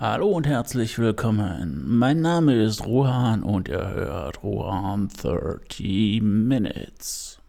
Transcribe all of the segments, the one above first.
Hallo und herzlich willkommen. Mein Name ist Rohan und ihr hört Rohan 30 Minutes.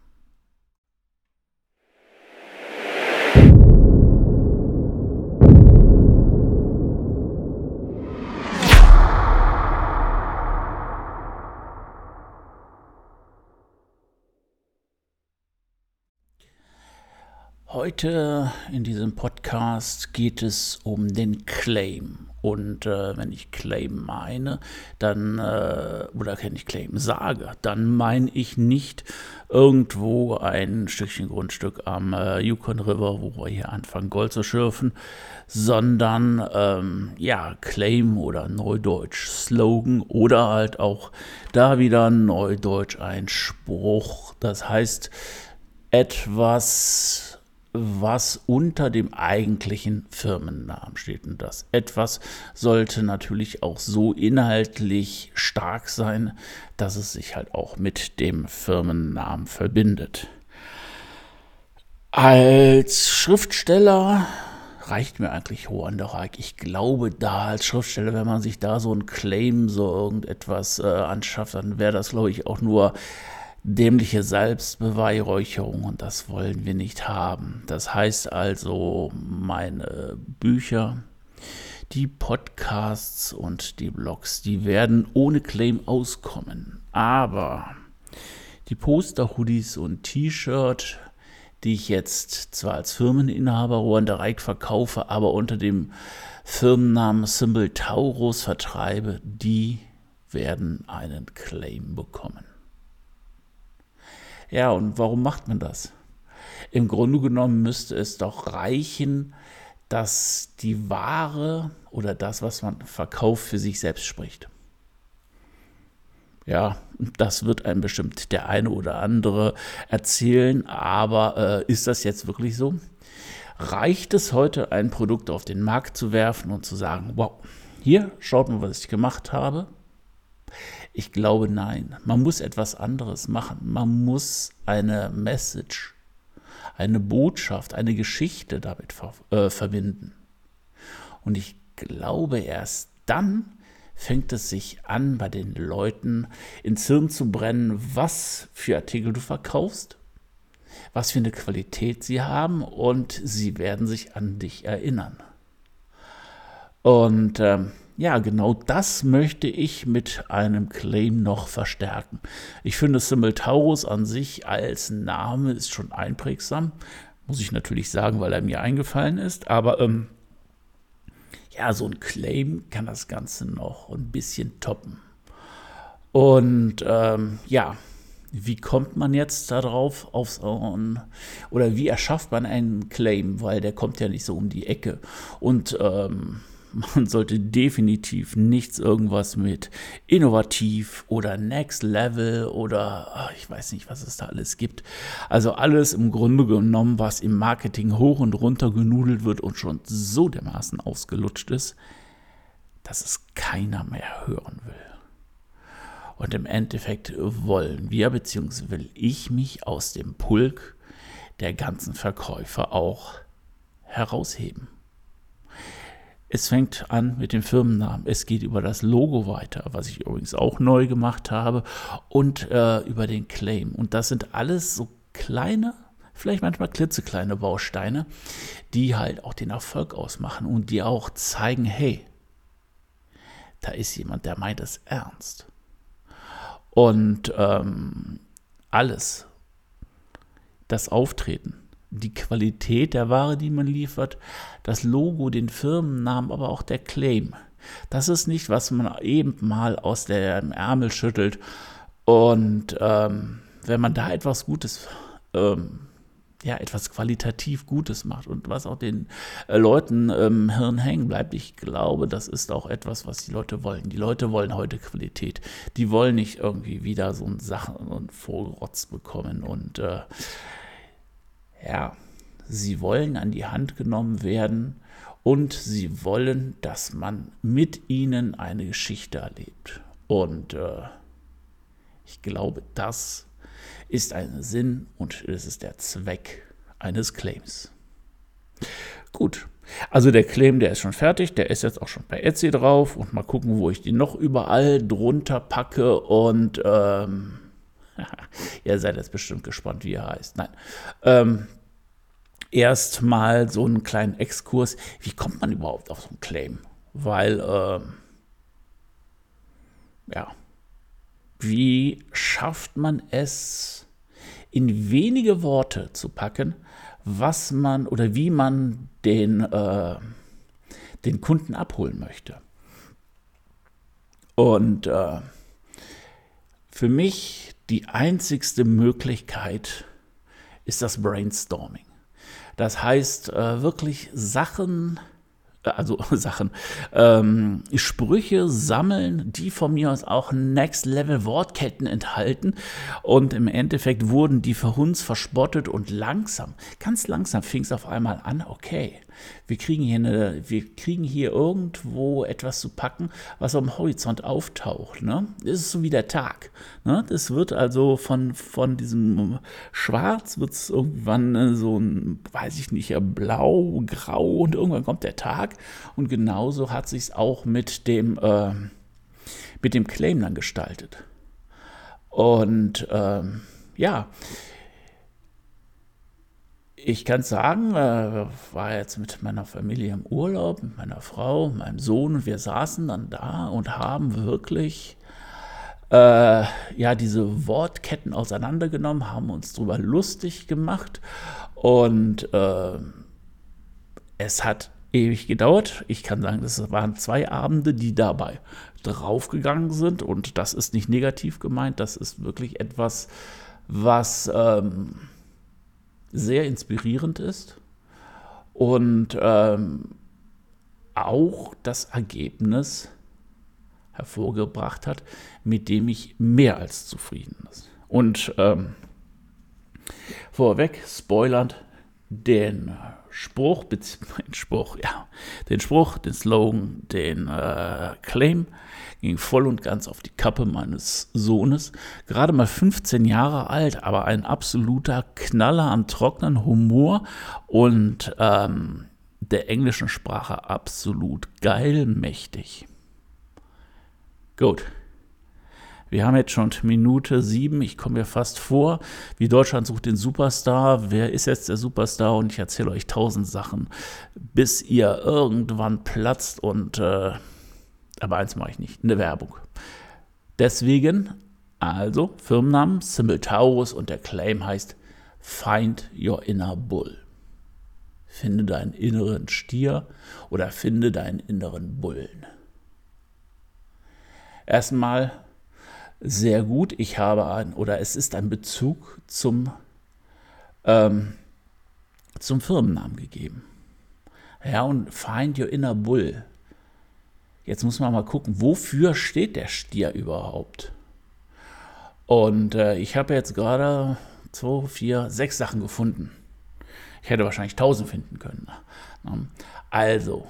Heute in diesem Podcast geht es um den Claim. Und äh, wenn ich Claim meine, dann, äh, oder wenn ich Claim sage, dann meine ich nicht irgendwo ein Stückchen Grundstück am äh, Yukon River, wo wir hier anfangen, Gold zu schürfen, sondern ähm, ja, Claim oder Neudeutsch Slogan oder halt auch da wieder Neudeutsch ein Spruch. Das heißt, etwas was unter dem eigentlichen Firmennamen steht. Und das etwas sollte natürlich auch so inhaltlich stark sein, dass es sich halt auch mit dem Firmennamen verbindet. Als Schriftsteller reicht mir eigentlich Hohendereik. Ich glaube, da als Schriftsteller, wenn man sich da so ein Claim, so irgendetwas äh, anschafft, dann wäre das, glaube ich, auch nur dämliche Selbstbeweihräucherung und das wollen wir nicht haben. Das heißt also, meine Bücher, die Podcasts und die Blogs, die werden ohne Claim auskommen. Aber die Poster, Hoodies und T-Shirt, die ich jetzt zwar als Firmeninhaber Ruanda Reich verkaufe, aber unter dem Firmennamen Symbol Taurus vertreibe, die werden einen Claim bekommen. Ja, und warum macht man das? Im Grunde genommen müsste es doch reichen, dass die Ware oder das, was man verkauft, für sich selbst spricht. Ja, das wird einem bestimmt der eine oder andere erzählen, aber äh, ist das jetzt wirklich so? Reicht es heute, ein Produkt auf den Markt zu werfen und zu sagen, wow, hier, schaut mal, was ich gemacht habe? Ich glaube nein. Man muss etwas anderes machen. Man muss eine Message, eine Botschaft, eine Geschichte damit ver äh, verbinden. Und ich glaube, erst dann fängt es sich an, bei den Leuten ins Hirn zu brennen, was für Artikel du verkaufst, was für eine Qualität sie haben und sie werden sich an dich erinnern. Und ähm, ja, genau das möchte ich mit einem Claim noch verstärken. Ich finde Simultaurus an sich als Name ist schon einprägsam. Muss ich natürlich sagen, weil er mir eingefallen ist. Aber ähm, ja, so ein Claim kann das Ganze noch ein bisschen toppen. Und ähm, ja, wie kommt man jetzt darauf, auf so ein, oder wie erschafft man einen Claim, weil der kommt ja nicht so um die Ecke. Und ähm, man sollte definitiv nichts irgendwas mit innovativ oder Next Level oder ach, ich weiß nicht, was es da alles gibt. Also alles im Grunde genommen, was im Marketing hoch und runter genudelt wird und schon so dermaßen ausgelutscht ist, dass es keiner mehr hören will. Und im Endeffekt wollen wir, beziehungsweise will ich mich aus dem Pulk der ganzen Verkäufer auch herausheben. Es fängt an mit dem Firmennamen. Es geht über das Logo weiter, was ich übrigens auch neu gemacht habe, und äh, über den Claim. Und das sind alles so kleine, vielleicht manchmal klitzekleine Bausteine, die halt auch den Erfolg ausmachen und die auch zeigen, hey, da ist jemand, der meint es ernst. Und ähm, alles, das Auftreten, die Qualität der Ware, die man liefert, das Logo, den Firmennamen, aber auch der Claim. Das ist nicht, was man eben mal aus dem Ärmel schüttelt. Und ähm, wenn man da etwas Gutes, ähm, ja, etwas qualitativ Gutes macht und was auch den äh, Leuten im ähm, Hirn hängen bleibt, ich glaube, das ist auch etwas, was die Leute wollen. Die Leute wollen heute Qualität. Die wollen nicht irgendwie wieder so Sachen und vorgerotzt bekommen und äh, ja, sie wollen an die Hand genommen werden und sie wollen, dass man mit ihnen eine Geschichte erlebt. Und äh, ich glaube, das ist ein Sinn und es ist der Zweck eines Claims. Gut, Also der Claim, der ist schon fertig, der ist jetzt auch schon bei Etsy drauf und mal gucken, wo ich den noch überall drunter packe und ähm, ihr seid jetzt bestimmt gespannt, wie er heißt. Nein. Ähm, Erstmal so einen kleinen Exkurs. Wie kommt man überhaupt auf so einen Claim? Weil, ähm, ja, wie schafft man es, in wenige Worte zu packen, was man oder wie man den, äh, den Kunden abholen möchte. Und äh, für mich die einzigste Möglichkeit ist das Brainstorming. Das heißt, äh, wirklich Sachen also Sachen, ähm, Sprüche sammeln, die von mir aus auch Next-Level-Wortketten enthalten. Und im Endeffekt wurden die für uns verspottet und langsam, ganz langsam fing es auf einmal an, okay, wir kriegen hier eine, wir kriegen hier irgendwo etwas zu packen, was am Horizont auftaucht. Ne? Das ist so wie der Tag. Ne? Das wird also von, von diesem Schwarz wird es irgendwann äh, so ein, weiß ich nicht, blau, grau und irgendwann kommt der Tag. Und genauso hat sich es auch mit dem, äh, mit dem Claim dann gestaltet. Und ähm, ja, ich kann sagen, äh, war jetzt mit meiner Familie im Urlaub, mit meiner Frau, meinem Sohn und wir saßen dann da und haben wirklich äh, ja diese Wortketten auseinandergenommen, haben uns darüber lustig gemacht und äh, es hat ewig gedauert. Ich kann sagen, das waren zwei Abende, die dabei draufgegangen sind und das ist nicht negativ gemeint, das ist wirklich etwas, was ähm, sehr inspirierend ist und ähm, auch das Ergebnis hervorgebracht hat, mit dem ich mehr als zufrieden bin. Und ähm, vorweg, spoilernd, den Spruch, den Spruch, ja, den Spruch, den Slogan, den äh, Claim ging voll und ganz auf die Kappe meines Sohnes. Gerade mal 15 Jahre alt, aber ein absoluter Knaller an trockenen Humor und ähm, der englischen Sprache absolut geil mächtig. Gut. Wir haben jetzt schon Minute sieben. Ich komme mir fast vor, wie Deutschland sucht den Superstar. Wer ist jetzt der Superstar? Und ich erzähle euch tausend Sachen, bis ihr irgendwann platzt und äh, aber eins mache ich nicht, eine Werbung. Deswegen, also Firmennamen Simultaurus und der Claim heißt Find Your Inner Bull. Finde deinen inneren Stier oder finde deinen inneren Bullen. Erstmal sehr gut. Ich habe ein, oder es ist ein Bezug zum, ähm, zum Firmennamen gegeben. Ja, und Find Your Inner Bull Jetzt muss man mal gucken, wofür steht der Stier überhaupt? Und äh, ich habe jetzt gerade zwei, vier, sechs Sachen gefunden. Ich hätte wahrscheinlich tausend finden können. Ne? Also,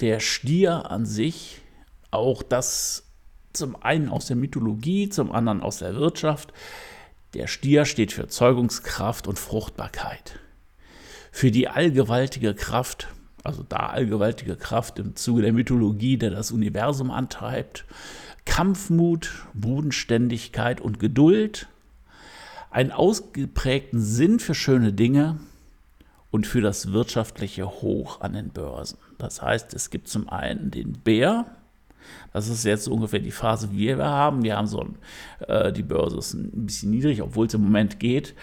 der Stier an sich, auch das zum einen aus der Mythologie, zum anderen aus der Wirtschaft. Der Stier steht für Zeugungskraft und Fruchtbarkeit. Für die allgewaltige Kraft also da allgewaltige Kraft im Zuge der Mythologie, der das Universum antreibt, Kampfmut, Bodenständigkeit und Geduld, einen ausgeprägten Sinn für schöne Dinge und für das wirtschaftliche Hoch an den Börsen. Das heißt, es gibt zum einen den Bär, das ist jetzt ungefähr die Phase, die wir haben. Wir haben so ein, äh, die Börse ist ein bisschen niedrig, obwohl es im Moment geht.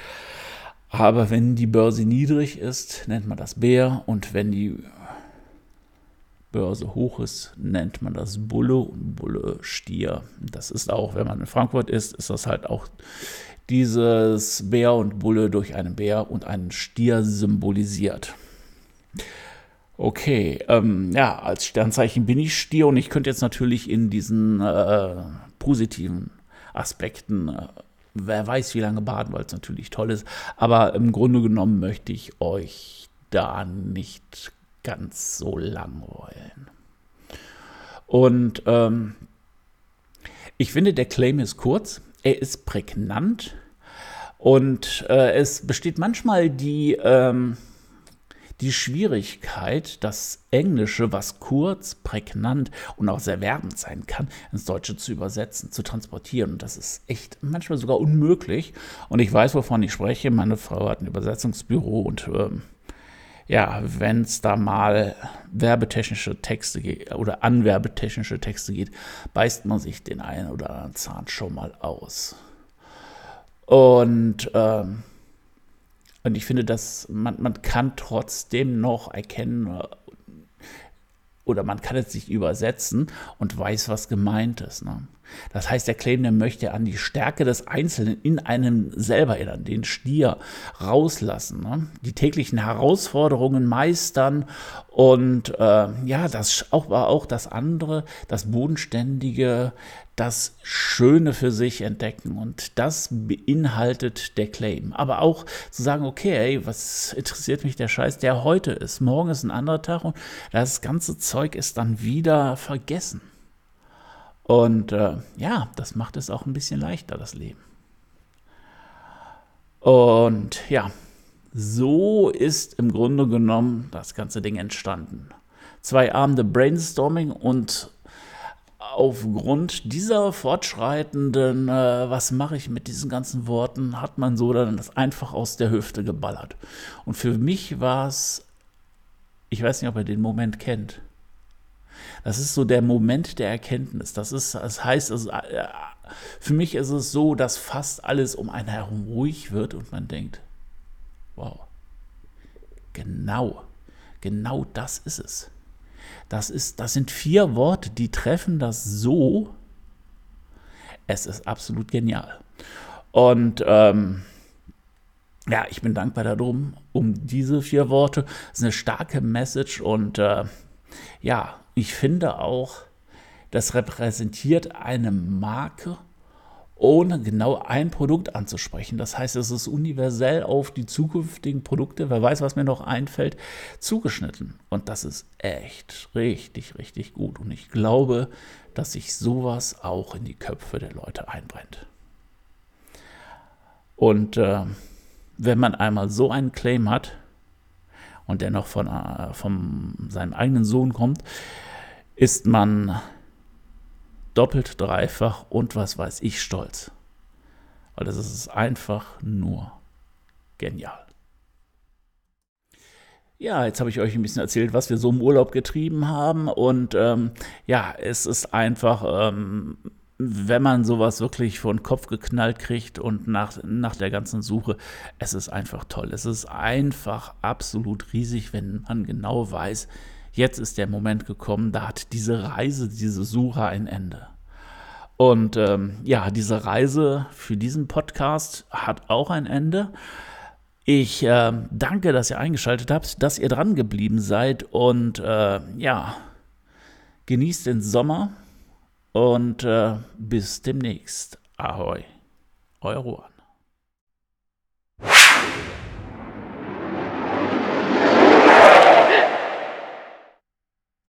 Aber wenn die Börse niedrig ist, nennt man das Bär und wenn die Börse hoch ist, nennt man das Bulle und Bulle Stier. Das ist auch, wenn man in Frankfurt ist, ist das halt auch dieses Bär und Bulle durch einen Bär und einen Stier symbolisiert. Okay, ähm, ja, als Sternzeichen bin ich Stier und ich könnte jetzt natürlich in diesen äh, positiven Aspekten äh, wer weiß, wie lange baden, weil es natürlich toll ist. Aber im Grunde genommen möchte ich euch da nicht ganz so langweilen. Und ähm, ich finde, der Claim ist kurz, er ist prägnant und äh, es besteht manchmal die, ähm, die Schwierigkeit, das Englische, was kurz, prägnant und auch sehr werbend sein kann, ins Deutsche zu übersetzen, zu transportieren. Und das ist echt manchmal sogar unmöglich. Und ich weiß, wovon ich spreche. Meine Frau hat ein Übersetzungsbüro und ähm, ja, wenn es da mal werbetechnische Texte oder an werbetechnische Texte geht, beißt man sich den einen oder anderen Zahn schon mal aus. Und ähm, und ich finde, dass man, man kann trotzdem noch erkennen oder man kann es sich übersetzen und weiß, was gemeint ist. Ne? Das heißt, der Claim, der möchte an die Stärke des Einzelnen in einem selber erinnern, den Stier rauslassen, ne? die täglichen Herausforderungen meistern und äh, ja, das auch war auch das andere, das Bodenständige, das Schöne für sich entdecken und das beinhaltet der Claim. Aber auch zu sagen, okay, ey, was interessiert mich der Scheiß, der heute ist. Morgen ist ein anderer Tag und das ganze Zeug ist dann wieder vergessen. Und äh, ja, das macht es auch ein bisschen leichter, das Leben. Und ja, so ist im Grunde genommen das ganze Ding entstanden. Zwei Abende Brainstorming und aufgrund dieser fortschreitenden, äh, was mache ich mit diesen ganzen Worten, hat man so dann das einfach aus der Hüfte geballert. Und für mich war es, ich weiß nicht, ob ihr den Moment kennt. Das ist so der Moment der Erkenntnis. Das ist, das heißt, also, für mich ist es so, dass fast alles um einen herum ruhig wird und man denkt, wow, genau, genau das ist es. Das, ist, das sind vier Worte, die treffen das so. Es ist absolut genial. Und ähm, ja, ich bin dankbar darum, um diese vier Worte. Das ist eine starke Message und äh, ja, ich finde auch, das repräsentiert eine Marke ohne genau ein Produkt anzusprechen. Das heißt, es ist universell auf die zukünftigen Produkte, wer weiß, was mir noch einfällt, zugeschnitten. Und das ist echt richtig, richtig gut. Und ich glaube, dass sich sowas auch in die Köpfe der Leute einbrennt. Und äh, wenn man einmal so einen Claim hat und der noch von, äh, von seinem eigenen Sohn kommt, ist man doppelt, dreifach und was weiß ich stolz. Weil das ist einfach nur genial. Ja, jetzt habe ich euch ein bisschen erzählt, was wir so im Urlaub getrieben haben. Und ähm, ja, es ist einfach, ähm, wenn man sowas wirklich vor den Kopf geknallt kriegt und nach, nach der ganzen Suche, es ist einfach toll. Es ist einfach absolut riesig, wenn man genau weiß, jetzt ist der Moment gekommen, da hat diese Reise, diese Suche ein Ende. Und ähm, ja, diese Reise für diesen Podcast hat auch ein Ende. Ich äh, danke, dass ihr eingeschaltet habt, dass ihr dran geblieben seid und äh, ja, genießt den Sommer und äh, bis demnächst. Ahoi, euer Ruan.